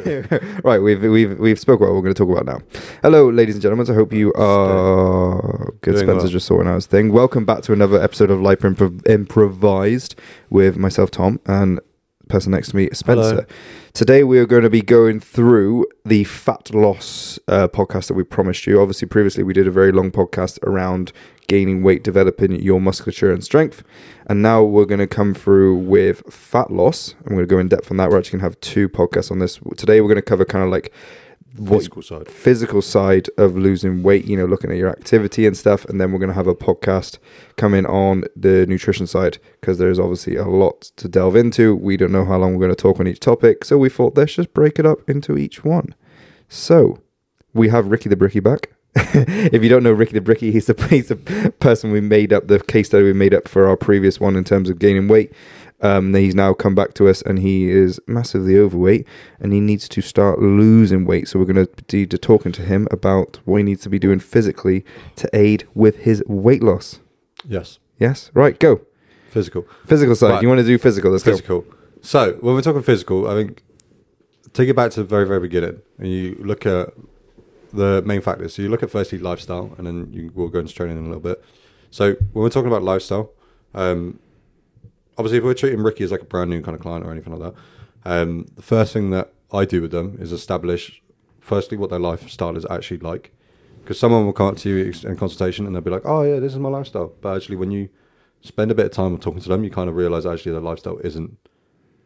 right, we've we've we've spoke about what we're going to talk about now. Hello, ladies and gentlemen. I hope you are good. Doing Spencer's well. just sorting out his thing. Welcome back to another episode of Life Improv- Improvised with myself, Tom, and person next to me, Spencer. Hello. Today we are going to be going through the fat loss uh, podcast that we promised you. Obviously, previously we did a very long podcast around gaining weight, developing your musculature and strength, and now we're going to come through with fat loss. I'm going to go in depth on that. We're actually going to have two podcasts on this. Today we're going to cover kind of like Physical side. physical side of losing weight, you know, looking at your activity and stuff. And then we're going to have a podcast coming on the nutrition side because there's obviously a lot to delve into. We don't know how long we're going to talk on each topic. So we thought let's just break it up into each one. So we have Ricky the Bricky back. if you don't know Ricky the Bricky, he's the, he's the person we made up, the case study we made up for our previous one in terms of gaining weight. Um, he's now come back to us and he is massively overweight and he needs to start losing weight. So we're going to be to talking to him about what he needs to be doing physically to aid with his weight loss. Yes. Yes, right, go. Physical. Physical side. Right. You want to do physical? Let's Physical. So when we're talking physical, I think take it back to the very, very beginning and you look at the main factors. So you look at firstly lifestyle and then you will go into training in a little bit. So when we're talking about lifestyle, um, obviously if we're treating Ricky as like a brand new kind of client or anything like that, um, the first thing that I do with them is establish firstly what their lifestyle is actually like. Because someone will come up to you in consultation and they'll be like, "Oh yeah, this is my lifestyle," but actually when you spend a bit of time talking to them, you kind of realize actually their lifestyle isn't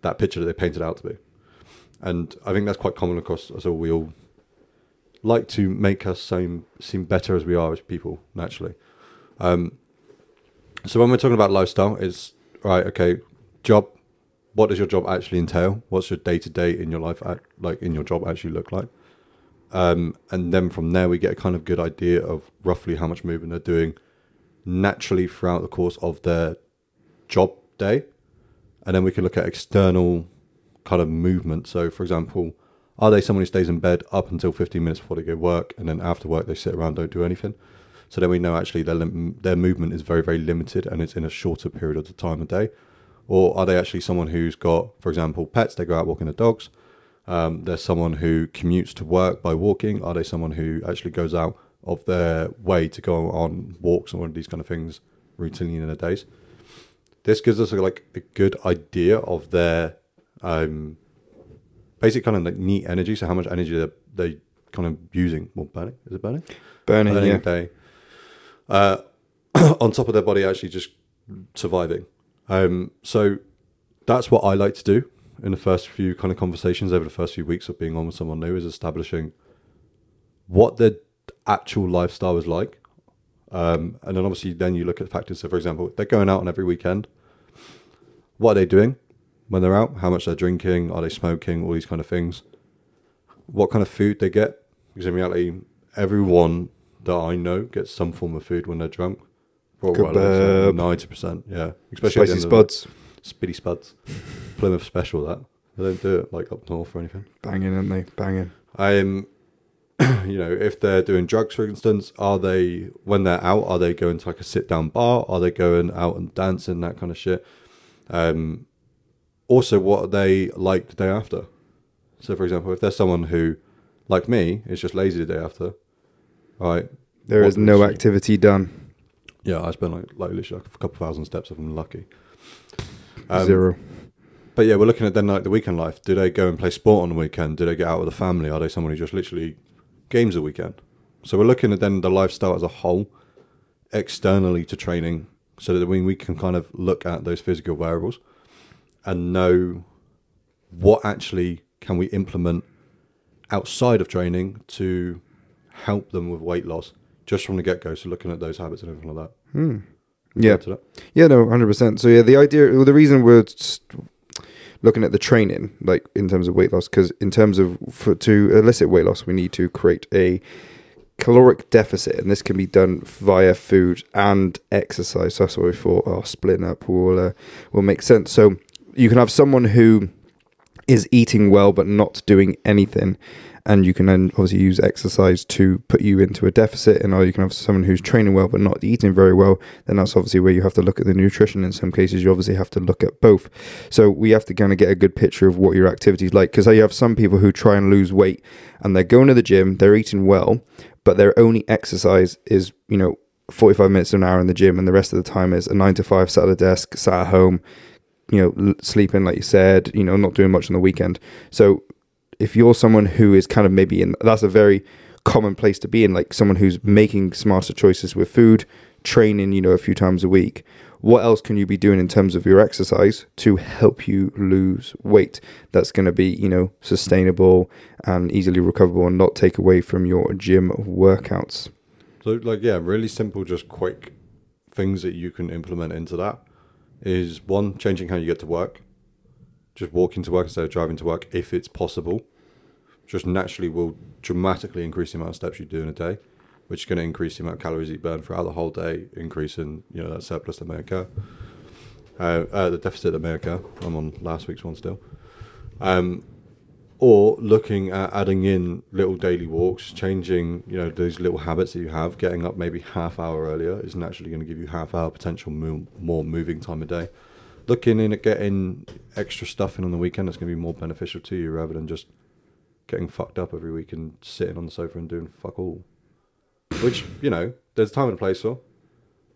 that picture that they painted out to be. And I think that's quite common across us all. We all like to make us seem seem better as we are as people naturally. Um, so when we're talking about lifestyle, it's right. Okay, job. What does your job actually entail? What's your day to day in your life act, like in your job actually look like? Um, and then from there we get a kind of good idea of roughly how much movement they're doing naturally throughout the course of their job day. And then we can look at external kind of movement. So, for example, are they someone who stays in bed up until 15 minutes before they go work, and then after work they sit around, don't do anything? So then we know actually their lim- their movement is very very limited, and it's in a shorter period of the time of day. Or are they actually someone who's got, for example, pets? They go out walking the dogs. Um, there's someone who commutes to work by walking. Are they someone who actually goes out of their way to go on walks and one of these kind of things routinely in their days? This gives us like a good idea of their um, basic kind of like neat energy. So how much energy they're, they kind of using? Well, burning is it burning? Burning, burning yeah. day. Uh, on top of their body actually just surviving. Um, so that's what I like to do in the first few kind of conversations over the first few weeks of being on with someone new is establishing what their actual lifestyle is like. Um, and then obviously then you look at factors. So for example, they're going out on every weekend. What are they doing when they're out? How much they're drinking? Are they smoking? All these kind of things. What kind of food they get? Because in reality, everyone that I know gets some form of food when they're drunk. Ninety percent, yeah. Especially Spicy end of the- spuds. Spitty Spuds. Plymouth special that. They don't do it like up north or anything. Banging, aren't they? Banging. Um you know, if they're doing drugs for instance, are they when they're out, are they going to like a sit down bar? Are they going out and dancing, that kind of shit? Um also what are they like the day after? So for example, if there's someone who, like me, is just lazy the day after, right? There is no activity done. Yeah, I spend like like literally like a couple thousand steps if I'm lucky. Um, Zero. But yeah, we're looking at then like the weekend life. Do they go and play sport on the weekend? Do they get out with the family? Are they someone who just literally games the weekend? So we're looking at then the lifestyle as a whole, externally to training, so that we we can kind of look at those physical variables and know what actually can we implement outside of training to help them with weight loss just from the get go. So looking at those habits and everything like that. Yeah. That. Yeah, no, hundred percent. So yeah, the idea, well, the reason we're looking at the training, like in terms of weight loss, because in terms of for, to elicit weight loss, we need to create a caloric deficit, and this can be done via food and exercise. So that's what we thought. Oh, splitting up will uh, will make sense. So you can have someone who is eating well but not doing anything. And you can then obviously use exercise to put you into a deficit, and or you can have someone who's training well but not eating very well. Then that's obviously where you have to look at the nutrition. In some cases, you obviously have to look at both. So we have to kind of get a good picture of what your activity is like, because you have some people who try and lose weight, and they're going to the gym, they're eating well, but their only exercise is you know 45 minutes to an hour in the gym, and the rest of the time is a nine to five, sat at a desk, sat at home, you know, sleeping, like you said, you know, not doing much on the weekend. So if you're someone who is kind of maybe in, that's a very common place to be in, like someone who's making smarter choices with food, training, you know, a few times a week. What else can you be doing in terms of your exercise to help you lose weight? That's going to be, you know, sustainable and easily recoverable and not take away from your gym workouts. So, like, yeah, really simple, just quick things that you can implement into that is one, changing how you get to work. Just walking to work instead of driving to work if it's possible. Just naturally will dramatically increase the amount of steps you do in a day, which is going to increase the amount of calories you burn throughout the whole day, increasing, you know, that surplus that may occur. Uh, uh, the deficit that may occur. I'm on last week's one still. Um, or looking at adding in little daily walks, changing you know those little habits that you have. Getting up maybe half hour earlier is naturally going to give you half hour potential mo- more moving time a day. Looking in at getting extra stuff in on the weekend that's going to be more beneficial to you rather than just getting fucked up every week and sitting on the sofa and doing fuck all. Which you know there's time and place for,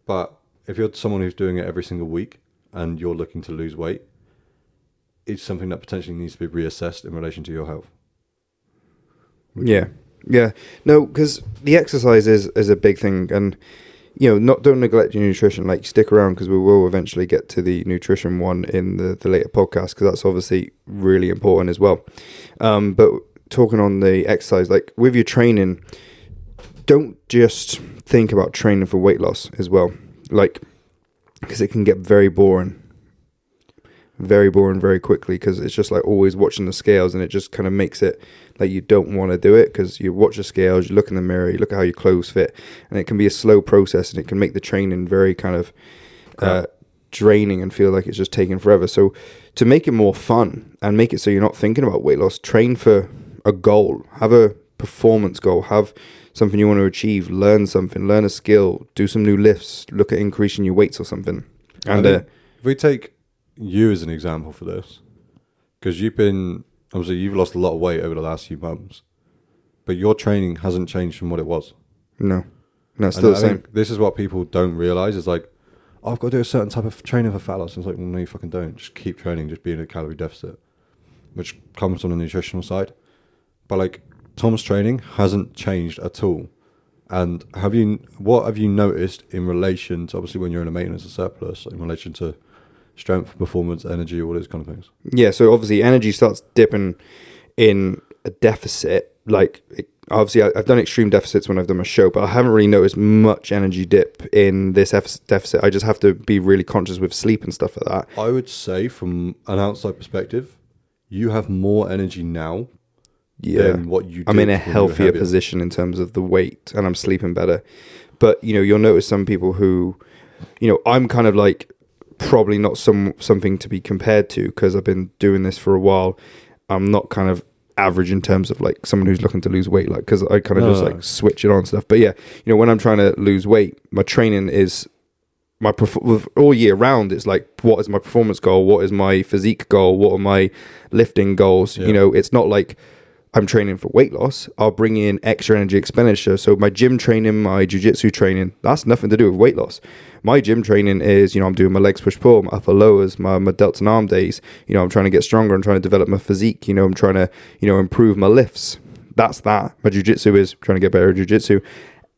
but if you're someone who's doing it every single week and you're looking to lose weight, it's something that potentially needs to be reassessed in relation to your health. Yeah, yeah. No, because the exercise is is a big thing, and you know, not don't neglect your nutrition. Like stick around because we will eventually get to the nutrition one in the the later podcast because that's obviously really important as well. Um, but talking on the exercise, like with your training, don't just think about training for weight loss as well. Like because it can get very boring very boring very quickly because it's just like always watching the scales and it just kind of makes it like you don't want to do it because you watch the scales, you look in the mirror, you look at how your clothes fit, and it can be a slow process and it can make the training very kind of uh, draining and feel like it's just taking forever. So to make it more fun and make it so you're not thinking about weight loss, train for a goal, have a performance goal, have something you want to achieve, learn something, learn a skill, do some new lifts, look at increasing your weights or something. And uh, if we take you as an example for this, because you've been obviously you've lost a lot of weight over the last few months, but your training hasn't changed from what it was. no, no, it's And still the I same. this is what people don't realize is like, oh, I've got to do a certain type of training for fat loss. And it's like, well, no, you fucking don't. Just keep training, just be in a calorie deficit, which comes from the nutritional side. But like Tom's training hasn't changed at all. And have you what have you noticed in relation to obviously when you're in a maintenance or surplus in relation to strength, performance, energy, all those kind of things? Yeah, so obviously energy starts dipping in a deficit. Like it, obviously, I, I've done extreme deficits when I've done my show, but I haven't really noticed much energy dip in this deficit. I just have to be really conscious with sleep and stuff like that. I would say from an outside perspective, you have more energy now Yeah, than what you. Did I'm in a when you were healthier position in terms of the weight, and I'm sleeping better. But you know, you'll notice some people who, you know, I'm kind of like probably not some something to be compared to because I've been doing this for a while. I'm not kind of average in terms of like someone who's looking to lose weight, like because I kind of just like switch it on and stuff. But yeah, you know, when I'm trying to lose weight, my training is my perf- all year round. It's like what is my performance goal? What is my physique goal? What are my lifting goals? Yeah. You know, it's not like I'm training for weight loss. I'll bring in extra energy expenditure. So my gym training, my jujitsu training, that's nothing to do with weight loss. My gym training is, you know, I'm doing my legs push pull, my upper lowers, my, my delts and arm days. You know, I'm trying to get stronger. I'm trying to develop my physique. You know, I'm trying to, you know, improve my lifts. That's that. My jujitsu is trying to get better at jujitsu.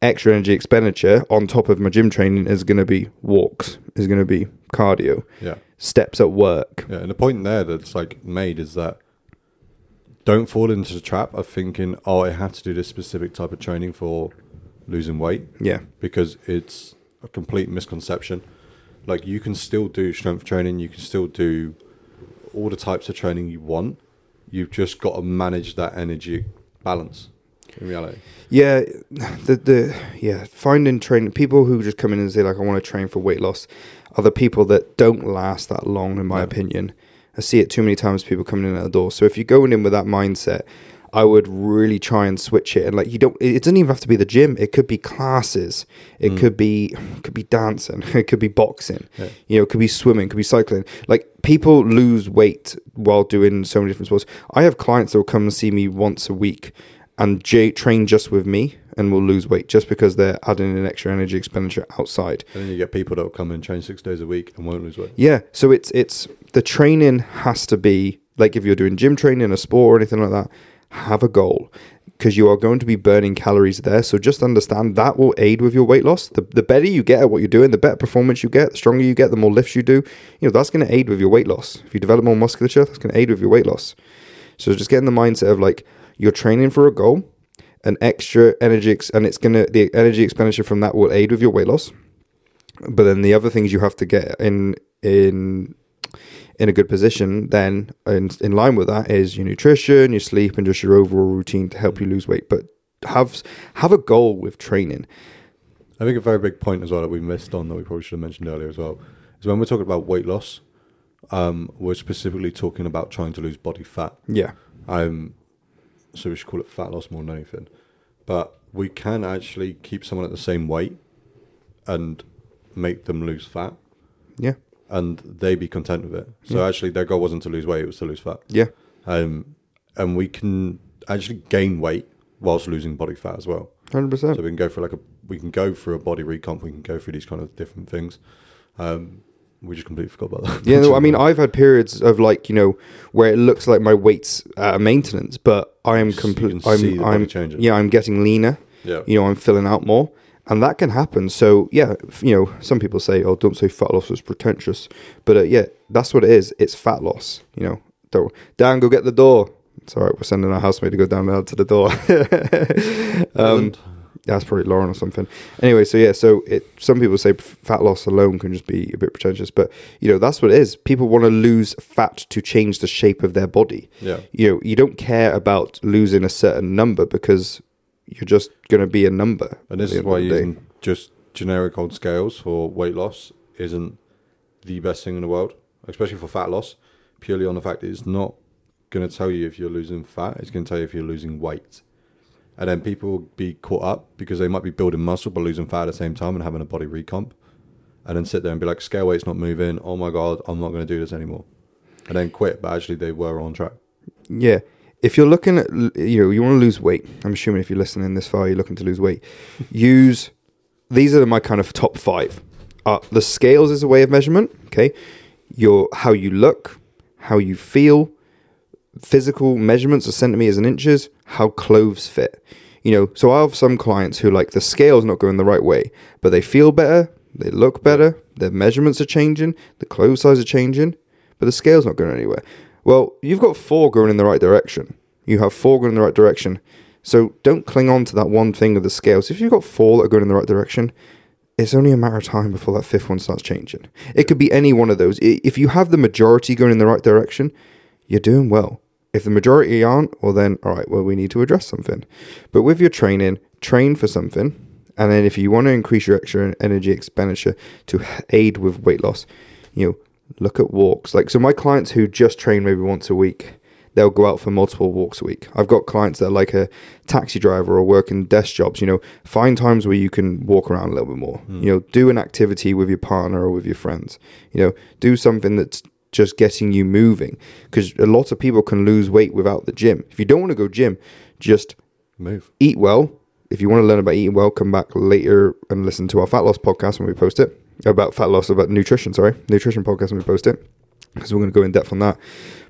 Extra energy expenditure on top of my gym training is going to be walks, is going to be cardio, Yeah. steps at work. Yeah, and the point there that's like made is that don't fall into the trap of thinking, oh, I have to do this specific type of training for losing weight Yeah. because it's a complete misconception. Like you can still do strength training, you can still do all the types of training you want. You've just got to manage that energy balance in reality. Yeah, the the yeah finding training people who just come in and say like I want to train for weight loss are the people that don't last that long in my Yeah. opinion. I see it too many times. People coming in at the door. So if you're going in with that mindset, I would really try and switch it. And like you don't, it doesn't even have to be the gym. It could be classes. It Mm. could be, it could be dancing. It could be boxing. Yeah. You know, it could be swimming. It could be cycling. Like people lose weight while doing so many different sports. I have clients that will come and see me once a week and j- train just with me and will lose weight just because they're adding an extra energy expenditure outside. And then you get people that will come and train six days a week and won't lose weight. Yeah, so it's it's the training has to be like if you're doing gym training, a sport or anything like that, have a goal because you are going to be burning calories there. So just understand that will aid with your weight loss. The the better you get at what you're doing, the better performance you get, the stronger you get, the more lifts you do. You know that's going to aid with your weight loss. If you develop more musculature, that's going to aid with your weight loss. So just get in the mindset of like you're training for a goal, an extra energy, ex- and it's gonna the energy expenditure from that will aid with your weight loss. But then the other things you have to get in in in a good position then in, in line with that is your nutrition your sleep and just your overall routine to help you lose weight but have have a goal with training I think a very big point as well that we missed on that we probably should have mentioned earlier as well is when we're talking about weight loss, um, we're specifically talking about trying to lose body fat. yeah Um, so we should call it fat loss more than anything. But we can actually keep someone at the same weight and make them lose fat, yeah and they be content with it. So Yeah. actually, their goal wasn't to lose weight; it was to lose fat. yeah Um, and we can actually gain weight whilst losing body fat as well. 100% So we can go for like a we can go for a body recomp. We can go through these kind of different things. Um, we just completely forgot about that. yeah no, i mean i've had periods of like you know where it looks like my weight's at a maintenance but i am complete i'm i'm changing. yeah i'm getting leaner. Yeah, you know i'm filling out more and that can happen. So yeah you know some people say oh don't say fat loss is pretentious but uh, yeah that's what it is. It's fat loss you know. Don't dan go get the door. It's all right we're sending our housemaid to go down to the door. Um that's probably lauren or something anyway so yeah so it some people say fat loss alone can just be a bit pretentious but you know that's what it is people want to lose fat to change the shape of their body yeah, you know you don't care about losing a certain number because you're just going to be a number and this is why of the day. using just generic old scales for weight loss isn't the best thing in the world, especially for fat loss. Purely on the fact that it's not going to tell you if you're losing fat; it's going to tell you if you're losing weight. And then people will be caught up because they might be building muscle but losing fat at the same time and having a body recomp, and then sit there and be like, "Scale weight's not moving. Oh my god, I'm not going to do this anymore," and then quit. But actually, they were on track. Yeah. If you're looking at, you know, you want to lose weight, I'm assuming if you're listening this far, you're looking to lose weight. Use, these are my kind of top five. Uh, the scales is a way of measurement, okay? Your, how you look, how you feel, physical measurements of centimeters and inches, how clothes fit. You know, so I have some clients who like the scale's not going the right way, but they feel better, they look better, their measurements are changing, the clothes size are changing, but the scale's not going anywhere. Well, you've got four going in the right direction. You have four going in the right direction. So don't cling on to that one thing of the scale. So if you've got four that are going in the right direction, it's only a matter of time before that fifth one starts changing. It could be any one of those. If you have the majority going in the right direction, you're doing well. If the majority aren't, well then, all right, well we need to address something. But with your training, train for something, and then if you want to increase your extra energy expenditure to aid with weight loss, you know, look at walks. Like so, my clients who just train maybe once a week, they'll go out for multiple walks a week. I've got clients that are like a taxi driver or working desk jobs. You know, find times where you can walk around a little bit more. Hmm. You know, do an activity with your partner or with your friends. You know, do something that's just getting you moving because a lot of people can lose weight without the gym. If you don't want to go gym, just Move. eat well. If you want to learn about eating well, come back later and listen to our fat loss podcast when we post it about fat loss, about nutrition. Sorry, nutrition podcast when we post it because we're going to go in depth on that.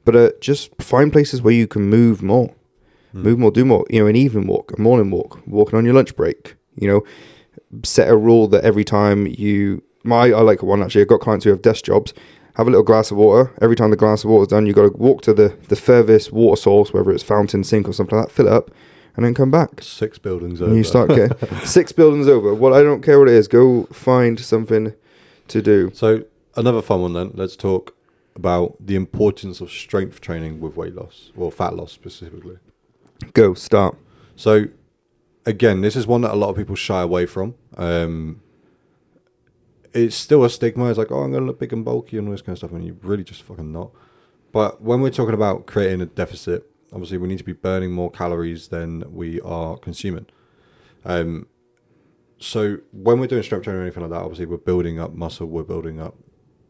But uh, just find places where you can move more, move more, do more. You know, an evening walk, a morning walk, walking on your lunch break. You know, set a rule that every time you my I like one actually. I've got clients who have desk jobs. Have a little glass of water. Every time the glass of water is done, you've got to walk to the the furthest water source, whether it's fountain, sink, or something like that. Fill it up, and then come back. Six buildings over. And you start getting six buildings over. Well, I don't care what it is. Go find something to do. So another fun one then. Let's talk about the importance of strength training with weight loss or fat loss specifically. Go start. So again, this is one that a lot of people shy away from. Um, it's still a stigma. It's like, oh, I'm going to look big and bulky and all this kind of stuff, and you're really just fucking not. But when we're talking about creating a deficit, obviously we need to be burning more calories than we are consuming. Um, so when we're doing strength training or anything like that, obviously we're building up muscle, we're building up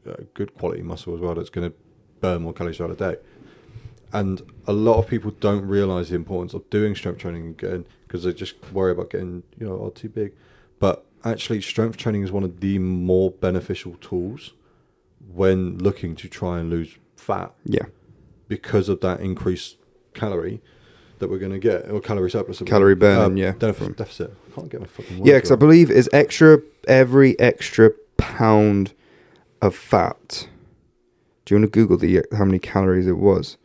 uh, good quality muscle as well that's going to burn more calories throughout the day. And a lot of people don't realize the importance of doing strength training again because they just worry about getting, you know, too big. But actually, strength training is one of the more beneficial tools when looking to try and lose fat Yeah. because of that increased calorie that we're going to get or calorie surplus. Calorie burn, um, yeah. def- deficit. I can't get my fucking Yeah, because I believe is extra every extra pound of fat. Do you want to Google the how many calories it was?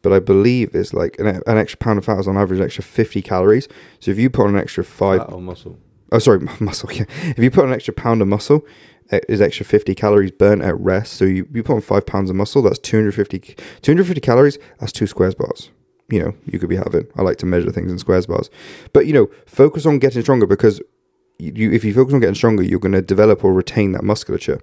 But I believe it's like an, an extra pound of fat is on average an extra fifty calories. So if you put on an extra five, fat or muscle. Oh sorry, muscle. Yeah, if you put an extra pound of muscle, it is extra fifty calories burnt at rest. So you, you put on five pounds of muscle, that's 250, 250 calories. That's two squares bars. You know, you could be having. I like to measure things in squares bars, but you know, focus on getting stronger because you if you focus on getting stronger, you're going to develop or retain that musculature.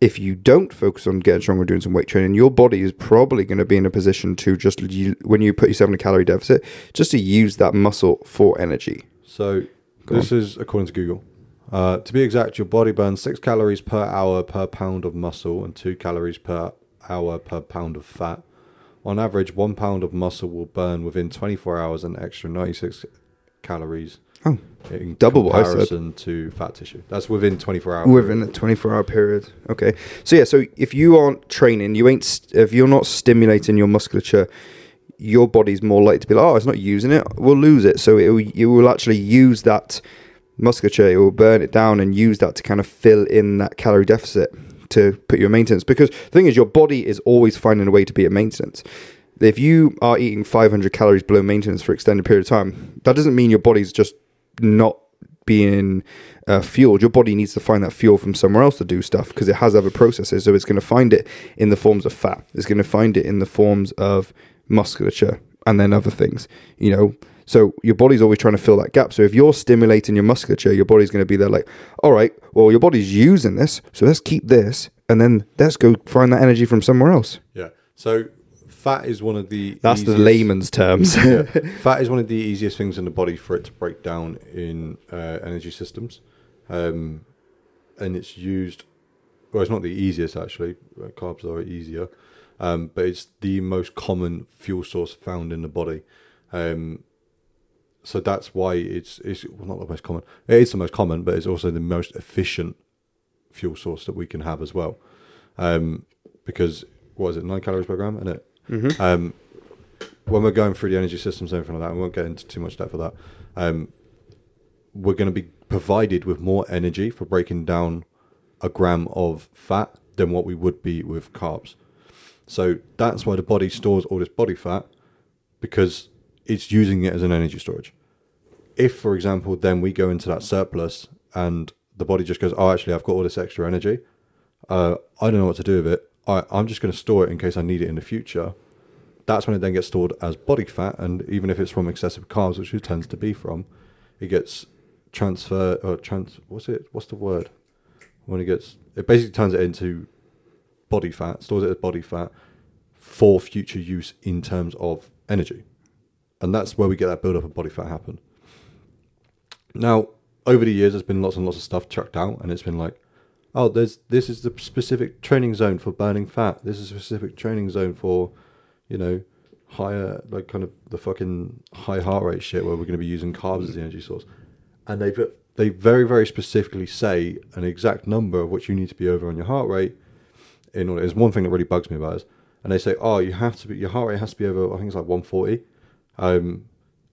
If you don't focus on getting stronger, doing some weight training, your body is probably going to be in a position to just when you put yourself in a calorie deficit, just to use that muscle for energy. So Go this is according to Google. Uh, to be exact, your body burns six calories per hour per pound of muscle and two calories per hour per pound of fat. On average, one pound of muscle will burn within 24 hours an extra 96 calories. Oh, in double what I said. comparison to fat tissue. That's within 24 hours. within a 24 hour period okay so yeah so if you aren't training you ain't st- if you're not stimulating your musculature your body's more likely to be like oh it's not using it. We'll lose it. So it you will actually use that musculature. It will burn it down and use that to kind of fill in that calorie deficit to put you in maintenance. Because the thing is your body is always finding a way to be at maintenance. If you are eating 500 calories below maintenance for extended period of time that doesn't mean your body's just not being uh, fueled, your body needs to find that fuel from somewhere else to do stuff because it has other processes. So it's going to find it in the forms of fat. It's going to find it in the forms of musculature and then other things. You know, so your body's always trying to fill that gap. So if you're stimulating your musculature, your body's going to be there like, all right, well, your body's using this, so let's keep this, and then let's go find that energy from somewhere else. Yeah. So fat is one of the That's the layman's terms. yeah. Fat is one of the easiest things in the body for it to break down in uh, energy systems, um, and it's used. Well, it's not the easiest actually. Uh, Carbs are easier, um, but it's the most common fuel source found in the body. Um, so that's why it's it's well, not the most common. It is the most common, but it's also the most efficient fuel source that we can have as well. Um, because what is it, nine calories per gram, isn't it? Mhm. Um, when we're going through the energy systems and everything like that, we won't get into too much depth of that. Um, we're going to be provided with more energy for breaking down a gram of fat than what we would be with carbs. So that's why the body stores all this body fat because it's using it as an energy storage. If, for example, then we go into that surplus and the body just goes, "Oh, actually, I've got all this extra energy. Uh, I don't know what to do with it. I, I'm just going to store it in case I need it in the future." That's when it then gets stored as body fat, and even if it's from excessive carbs, which it tends to be from, it gets transfer or trans. What's it? What's the word? When it gets, it basically turns it into body fat, stores it as body fat for future use in terms of energy, and that's where we get that build up of body fat happen. Now, over the years, there's been lots and lots of stuff chucked out, and it's been like, oh, there's this is the specific training zone for burning fat. This is a specific training zone for, you know, higher like kind of the fucking high heart rate shit where we're going to be using carbs as the energy source, and they put they very very specifically say an exact number of what you need to be over on your heart rate. In order, there's one thing that really bugs me about it, and they say, oh, you have to be your heart rate has to be over. I think it's like 140. Um,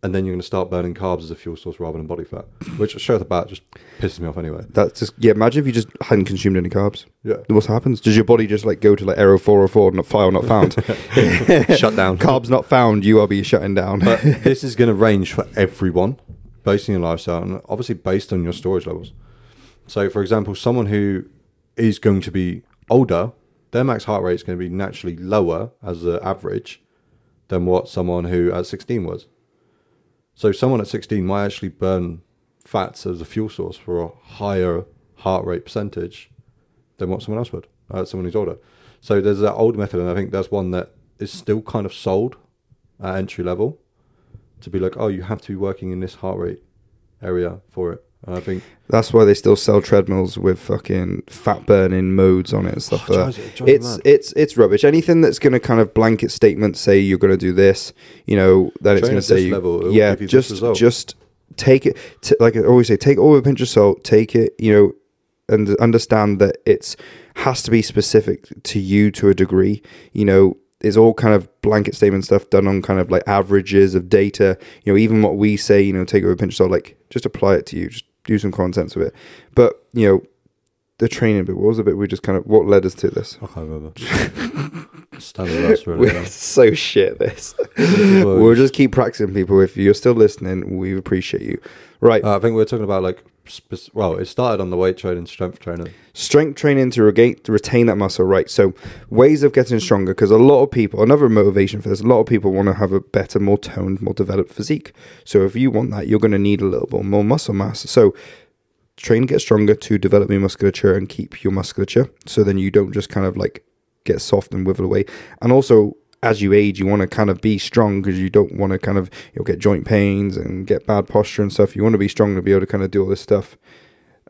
and then you're going to start burning carbs as a fuel source rather than body fat, which straight off the bat just pisses me off anyway. That's just yeah. Imagine if you just hadn't consumed any carbs. Yeah. What happens? Does your body just like go to like arrow four or four, not file not found? Shut down. Carbs not found. You are be shutting down. But this is going to range for everyone based on your lifestyle and obviously based on your storage levels. So, for example, someone who is going to be older, their max heart rate is going to be naturally lower as an average than what someone who at 16 was. So, someone at 16 might actually burn fats as a fuel source for a higher heart rate percentage than what someone else would, uh, someone who's older. So there's that old method, and I think that's one that is still kind of sold at entry level to be like, oh, you have to be working in this heart rate area for it. And I think That's why they still sell treadmills with fucking fat burning modes on it and stuff Oh, like that. it It's mad. it's it's rubbish. Anything that's going to kind of blanket statement say you're going to do this, you know, that it's going to say this you, level, yeah, you just just take it. T- like I always say, take it all with a pinch of salt. Take it, you know, and understand that it's has to be specific to you to a degree. You know, it's all kind of blanket statement stuff done on kind of like averages of data. You know, even what we say, you know, take it with a pinch of salt. Like just apply it to you. Just do some content with it. But you know, the training bit. Was a bit we just kind of what led us to this? I can't remember. Really. We're so shit. This. Well, we'll just keep practicing, people. If you're still listening, we appreciate you. Right. Uh, I think we're talking about like, well, it started on the weight training, strength training. strength training to retain that muscle right? So ways of getting stronger because a lot of people another motivation for this a lot of people want to have a better more toned more developed physique. So if you want that you're going to need a little bit more muscle mass. So train get stronger to develop your musculature and keep your musculature so then you don't just kind of like get soft and wither away. And also as you age you want to kind of be strong because you don't want to kind of you'll get joint pains and get bad posture and stuff you want to be strong to be able to kind of do all this stuff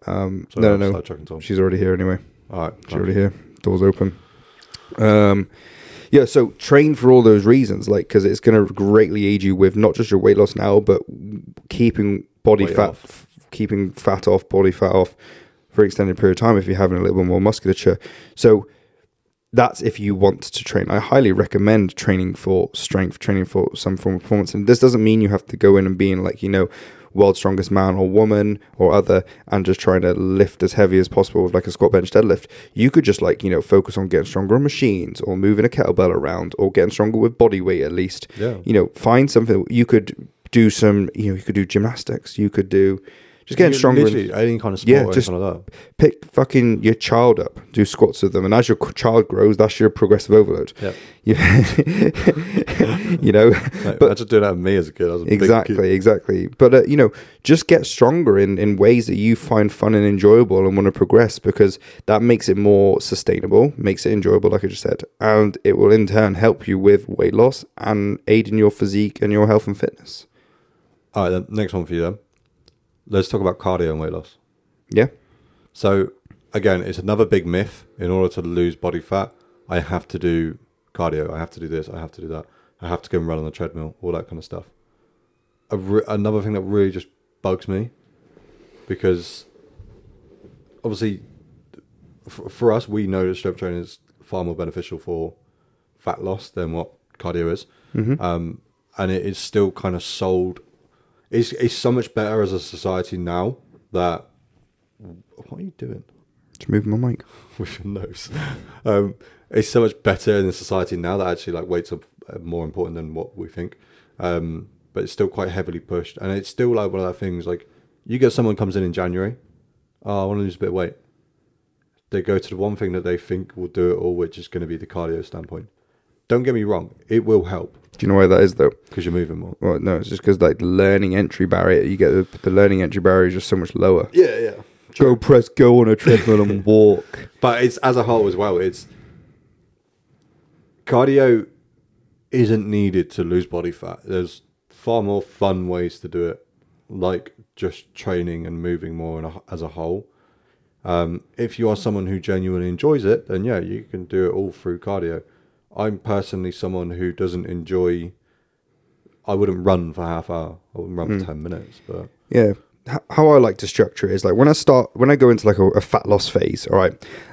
um, So no no no start chucking Tom. She's already here anyway. All right. She's already here. Doors open. Um, yeah. So train for all those reasons, like because it's going to greatly aid you with not just your weight loss now, but keeping body Weight fat, f- keeping fat off, body fat off for an extended period of time. If you're having a little bit more musculature, so that's if you want to train. I highly recommend training for strength, training for some form of performance. And this doesn't mean you have to go in and being like, you know, world's strongest man or woman or other and just trying to lift as heavy as possible with like a squat bench deadlift. You could just like, you know, focus on getting stronger on machines or moving a kettlebell around or getting stronger with body weight at least. Yeah. You know, find something you could do some, you know, you could do gymnastics. You could do just getting stronger. Literally, any kind of sport Yeah, just- like pick fucking your child up, do squats with them, and as your child grows, that's your progressive overload. Yeah. You, you know, but- imagine doing that with me as a kid. I was a big kid. exactly, exactly. But uh, you know, just get stronger in in ways that you find fun and enjoyable and want to progress because that makes it more sustainable, makes it enjoyable, like I just said, and it will in turn help you with weight loss and aid in your physique and your health and fitness. All right, then next one for you then. Let's talk about cardio and weight loss. Yeah, So again, it's another big myth. In order to lose body fat, I have to do cardio. I have to do this. I have to do that. I have to go and run on the treadmill. All that kind of stuff. A re- another thing that really just bugs me, because obviously, f- for us, we know that strength training is far more beneficial for fat loss than what cardio is, Mm-hmm. um, and it is still kind of sold. It's it's so much better as a society now that. What are you doing? just moving my mic. with your nose. Um, it's so much better in the society now that actually like weights are more important than what we think. Um, but it's still quite heavily pushed, and it's still like one of those things. Like you get someone comes in in January, oh, I want to lose a bit of weight. They go to the one thing that they think will do it all, which is going to be the cardio standpoint. Don't get me wrong, it will help Do you know why that is though? because you're moving more. Well, no, it's just because like the learning entry barrier, you get the, the learning entry barrier is just so much lower. Yeah, yeah. Go press go on a treadmill and walk. But it's as a whole as well. It's cardio isn't needed to lose body fat. There's far more fun ways to do it, like just training and moving more a, as a whole. Um, if you are someone who genuinely enjoys it, then yeah, you can do it all through cardio. I'm personally someone who doesn't enjoy. I wouldn't run for half hour. I wouldn't run for hmm. ten minutes, but Yeah. How I like to structure it is like when I start, when I go into like a, a fat loss phase, all right,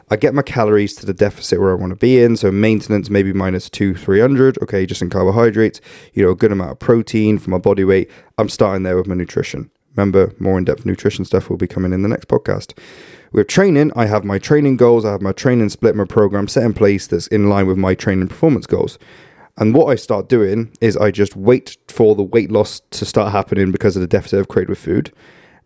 I get my calories to the deficit where I want to be in. So maintenance, maybe minus two, 300. Okay. Just in carbohydrates, you know, a good amount of protein for my body weight. I'm starting there with my nutrition. Remember, more in depth nutrition stuff will be coming in the next podcast. With training, I have my training goals, I have my training split, my program set in place that's in line with my training performance goals. And what I start doing is I just wait for the weight loss to start happening because of the deficit I've created with food.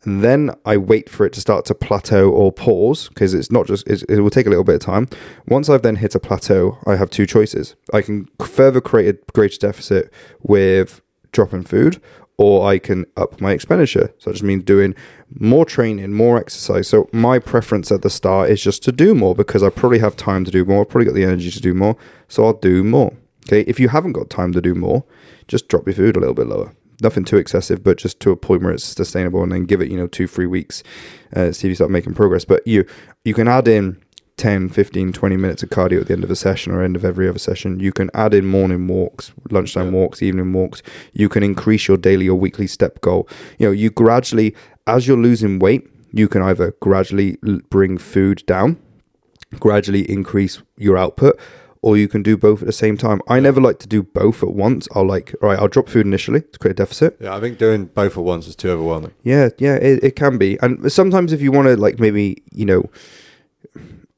And then I wait for it to start to plateau or pause because it's not just, it's, it will take a little bit of time. Once I've then hit a plateau, I have two choices. I can further create a greater deficit with dropping food, or I can up my expenditure. So that just means doing more training, more exercise. So my preference at the start is just to do more because I probably have time to do more. I've probably got the energy to do more. So I'll do more. Okay. If you haven't got time to do more, just drop your food a little bit lower. Nothing too excessive, but just to a point where it's sustainable, and then give it, you know, two, three weeks. Uh, see if you start making progress. But you you can add in 10, 15, 20 minutes of cardio at the end of a session or end of every other session. You can add in morning walks, lunchtime Yeah. walks, evening walks. You can increase your daily or weekly step goal. You know, you gradually, as you're losing weight, you can either gradually bring food down, gradually increase your output, or you can do both at the same time. I never like to do both at once. I'll like, all right, I'll drop food initially to create a deficit. Yeah, I think doing both at once is too overwhelming. Yeah, yeah, it, it can be. And sometimes if you want to, like, maybe, you know,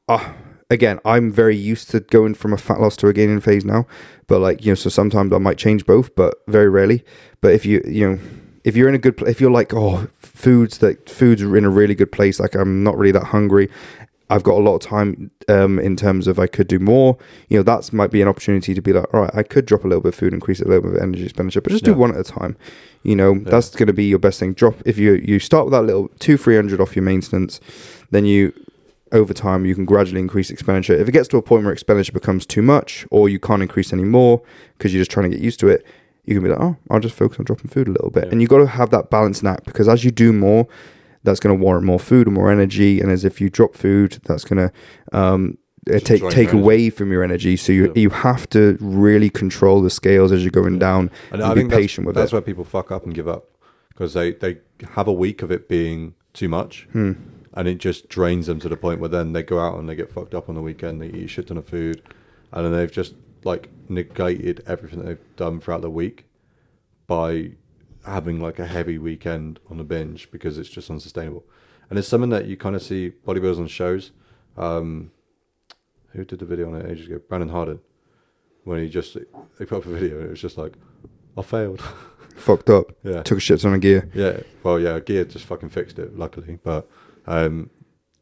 uh, again, I'm very used to going from a fat loss to a gaining phase now. But, like, you know, so sometimes I might change both, but very rarely. But if you, you know, if you're in a good, pl- if you're like, oh, foods that foods are in a really good place, like I'm not really that hungry. I've got a lot of time um, in terms of I could do more. You know, that's might be an opportunity to be like, all right, I could drop a little bit of food, increase a little bit of energy expenditure, but just do one at a time. You know, Yeah. that's going to be your best thing. Drop if you you start with that little two three hundred off your maintenance, then you over time you can gradually increase expenditure. If it gets to a point where expenditure becomes too much, or you can't increase anymore because you're just trying to get used to it, you can be like, oh, I'll just focus on dropping food a little bit. Yeah. And you've got to have that balancing act because as you do more, that's going to warrant more food and more energy. And as if you drop food, that's going to um, uh, take take away from your energy. So you Yeah. you have to really control the scales as you're going Yeah. down And and be patient with that's it. That's where people fuck up and give up because they, they have a week of it being too much Hmm. And it just drains them to the point where then they go out and they get fucked up on the weekend. They eat a shit ton of food and then they've just like negated everything that they've done throughout the week by having like a heavy weekend on the binge because it's just unsustainable. And it's something that you kind of see bodybuilders on shows. Um, who did the video on it ages ago? Brandon Harden. When he just he put up a video and it was just like, I failed. Fucked up. yeah, Took a shit ton of gear. yeah. Well, yeah. Gear just fucking fixed it, luckily. But um,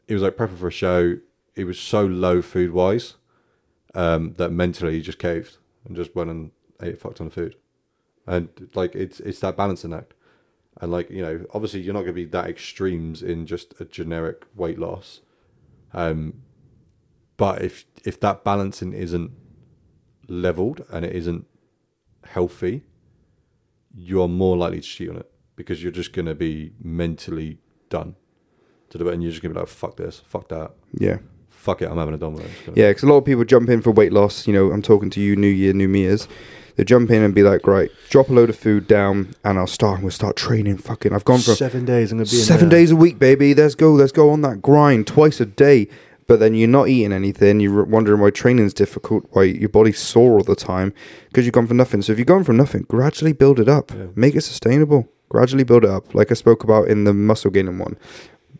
he was like prepping for a show. He was so low food wise um, that mentally he just caved and just went and ate fucked on food. And like it's it's that balancing act. And like you know, obviously you're not going to be that extremes in just a generic weight loss. Um, but if if that balancing isn't leveled and it isn't healthy, you are more likely to cheat on it because you're just going to be mentally done to do it, and you're just going to be like, "Fuck this, fuck that, Yeah. fuck it, I'm having a dom with it." Just gonna- Yeah, because a lot of people jump in for weight loss. You know, I'm talking to you, New Year, New Me's. They jump in and be like, right, drop a load of food down, and I'll start. We'll start training. Fucking, I've gone from seven days. I'm going to be seven there. days a week, baby. Let's go. Let's go on that grind twice a day. But then you're not eating anything. You're wondering why training's difficult, why your body's sore all the time, because you've gone from nothing. So if you're going from nothing, gradually build it up. Yeah. Make it sustainable. Gradually build it up. Like I spoke about in the muscle gaining one.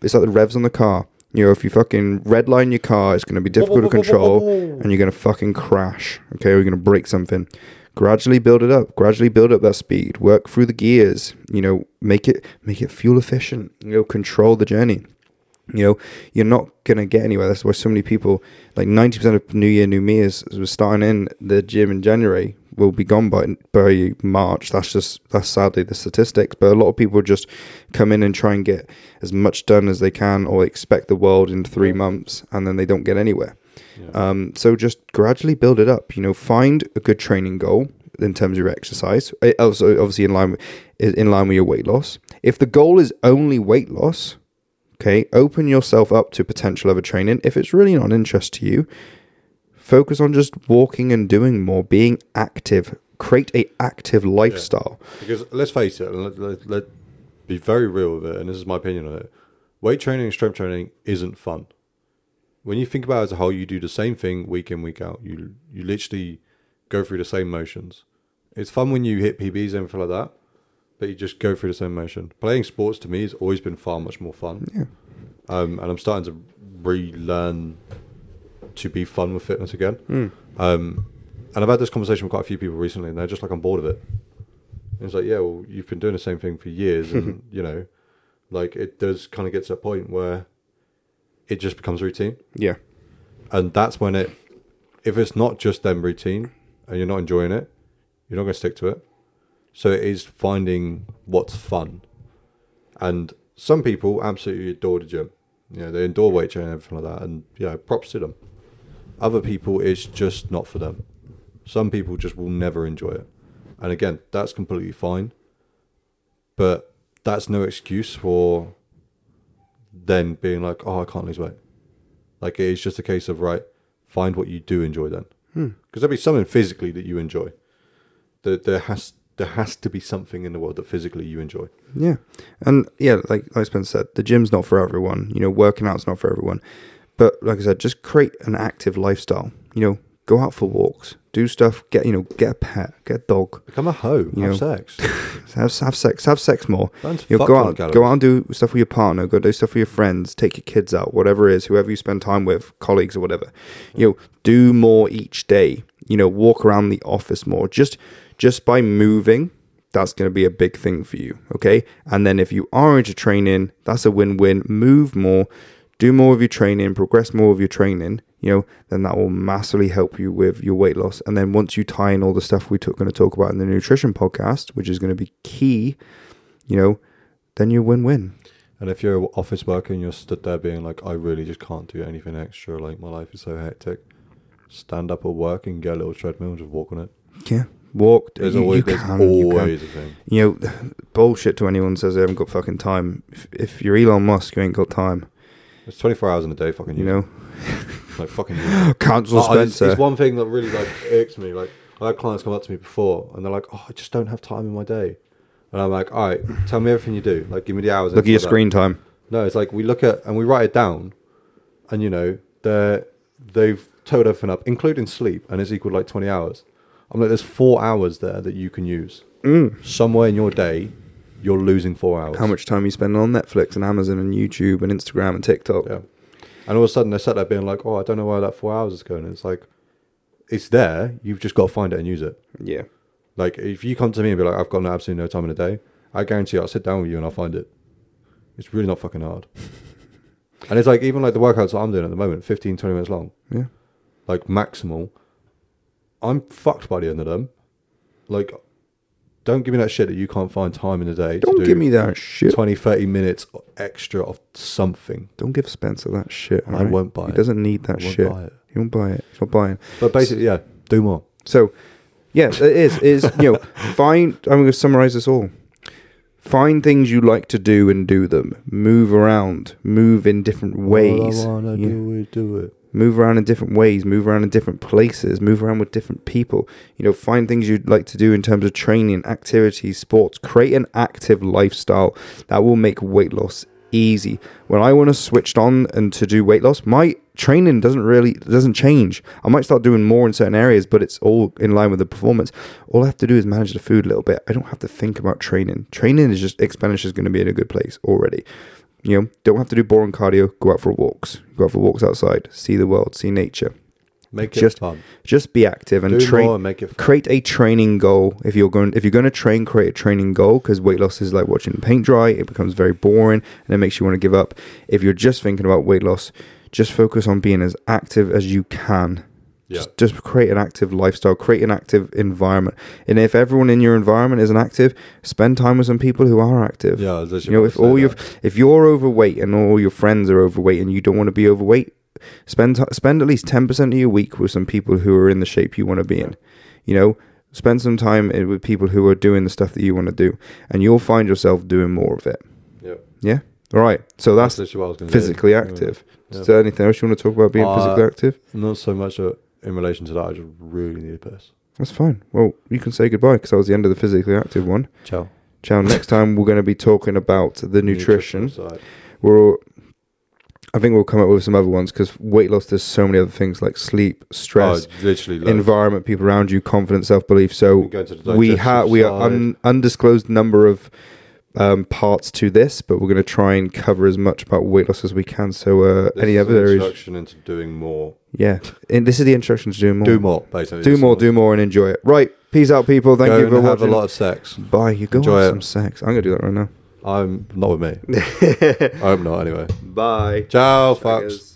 It's like the revs on the car. You know, if you fucking redline your car, it's going to be difficult to control and you're going to fucking crash, okay, or you're going to break something. Gradually build it up. Gradually build up that speed. Work through the gears. You know, make it make it fuel efficient. You know, control the journey. You know, you're not gonna get anywhere. That's why so many people, like ninety percent of New Year, New Me is was starting in the gym in January will be gone by by March. That's just that's sadly the statistics. But a lot of people just come in and try and get as much done as they can, or expect the world in three Yeah. months, and then they don't get anywhere. Yeah. Um, so just gradually build it up. You know, find a good training goal in terms of your exercise. Uh, Also, obviously in line with, in line with your weight loss. If the goal is only weight loss, okay, open yourself up to potential other training. If it's really not an interest to you, focus on just walking and doing more, being active. Create a active lifestyle. Because let's face it, and let, let, let be very real with it, and this is my opinion on it. Weight training and strength training isn't fun. When you think about it as a whole, you do the same thing week in, week out. You you literally go through the same motions. It's fun when you hit PBs and everything like that, but you just go through the same motion. Playing sports to me has always been far much more fun. Yeah. Um, and I'm starting to relearn to be fun with fitness again. Mm. Um, and I've had this conversation with quite a few people recently, and they're just like, I'm bored of it. And it's like, yeah, well, you've been doing the same thing for years, and you know, like it does kind of get to a point where it just becomes routine, Yeah. and that's when it, if it's not just then routine, and you're not enjoying it, you're not going to stick to it. So it is finding what's fun. And some people absolutely adore the gym. You know, they adore weight training and everything like that. And, you know, props to them. Other people, it's just not for them. Some people just will never enjoy it. And again, that's completely fine. But that's no excuse for then being like, oh, I can't lose weight. Like, it is just a case of, right, find what you do enjoy then. Hmm. Because there'll be something physically that you enjoy. There, there has there has to be something in the world that physically you enjoy. Yeah, and yeah, like like Spencer said, the gym's not for everyone. You know, working out's not for everyone. But like I said, just create an active lifestyle. You know, go out for walks, do stuff. Get you know, get a pet, get a dog, Become a hoe, You have know, sex. have have sex, have sex more. You know, go out, go out and do stuff with your partner. Go do stuff with your friends. Take your kids out. Whatever it is, whoever you spend time with, colleagues or whatever. You know, do more each day. You know, walk around the office more. Just just by moving, that's going to be a big thing for you. Okay, and then if you are into training, that's a win-win. Move more, do more of your training, progress more of your training. You know, then that will massively help you with your weight loss. And then once you tie in all the stuff we're going to talk about in the nutrition podcast, which is going to be key, you know, then you win-win. And if you're an office worker and you're stood there being like, I really just can't do anything extra, like my life is so hectic, stand up at work and get a little treadmill and just walk on it. Yeah, walk. There's you, always, you can, you can. always a thing. You know, bullshit to anyone says they haven't got fucking time. If, if you're Elon Musk, you ain't got time. It's 24 hours in a day, fucking You know, like fucking. cancel Oh, it's, Spencer. it's one thing that really like irks me. Like I had clients come up to me before, and they're like, "Oh, I just don't have time in my day," and I'm like, "All right, tell me everything you do. Like, give me the hours." and Look at your stuff like that." screen time. No, it's like we look at and we write it down, and you know they they've totaled everything up, including sleep, and it's equal to like twenty hours. I'm like, there's four hours there that you can use. Mm. Somewhere in your day, you're losing four hours. How much time you spend on Netflix and Amazon and YouTube and Instagram and TikTok? Yeah. And all of a sudden they sat there being like, "Oh, I don't know where that four hours is going." It's like, it's there. You've just got to find it and use it. Yeah. Like if you come to me and be like, "I've got absolutely no time in the day," I guarantee I'll sit down with you and I'll find it. It's really not fucking hard. and it's like even like the workouts that I'm doing at the moment, 15, 20 minutes long. Yeah. like maximal. I'm fucked by the end of them. Like, don't give me that shit that you can't find time in the day Don't to do give me that shit. 20, 30 minutes extra of something. Don't give Spencer that shit. I won't buy He it. He doesn't need that I won't shit. buy it. He won't buy it. He's not buying. But basically, yeah, do more. So, yeah, it is. It is you know, find. I'm going to summarize this all. Find things you like to do and do them. Move around. Move in different ways. All I wanna Yeah. do is do it. Move around in different ways. Move around in different places. Move around with different people. You know, find things you'd like to do in terms of training, activities, sports. Create an active lifestyle that will make weight loss easy. When I want to switch on and to do weight loss, my training doesn't really doesn't change. I might start doing more in certain areas, but it's all in line with the performance. All I have to do is manage the food a little bit. I don't have to think about training. Training is just expenditure is going to be in a good place already. You know, don't have to do boring cardio. Go out for walks. Go out for walks outside. See the world. See nature. Make it Just fun. Just be active and do train make it fun. create a training goal if you're going if you're going to train create a training goal because weight loss is like watching paint dry it becomes very boring and it makes you want to give up if you're just thinking about weight loss just focus on being as active as you can yeah. just, just create an active lifestyle create an active environment. And if everyone in your environment isn't active spend time with some people who are active. Yeah, you know if all your if you're overweight and all your friends are overweight and you don't want to be overweight spend spend at least 10% of your week with some people who are in the shape you want to be in. You know spend some time with people who are doing the stuff that you want to do and you'll find yourself doing more of it. Yeah. yeah? All right so that's literally what I was going to physically active. Yeah. is there anything else you want to talk about being Uh, physically active? Not so much uh, in relation to that. I just really need a piss. that's fine well you can say goodbye because that was the end of the physically active one Ciao. ciao next time we're going to be talking about the nutrition side. we're I think we'll come up with some other ones because weight loss. There's so many other things like sleep, stress, Oh, literally. environment, people around you, confidence, self belief. So We can go into the we digestive have we are un, undisclosed number of um, parts to this, but we're going to try and cover as much about weight loss as we can. So uh, any is other areas? introduction into doing more. Yeah, and this is the introduction to doing more. Do more, basically. do more, do more, and enjoy it. Right, peace out, people. Thank Go you for and have watching. a lot of sex. Bye. You go Enjoy have it. some sex. I'm going to do that right now. I'm not with me. I hope not. Anyway. Bye. Ciao, fucks.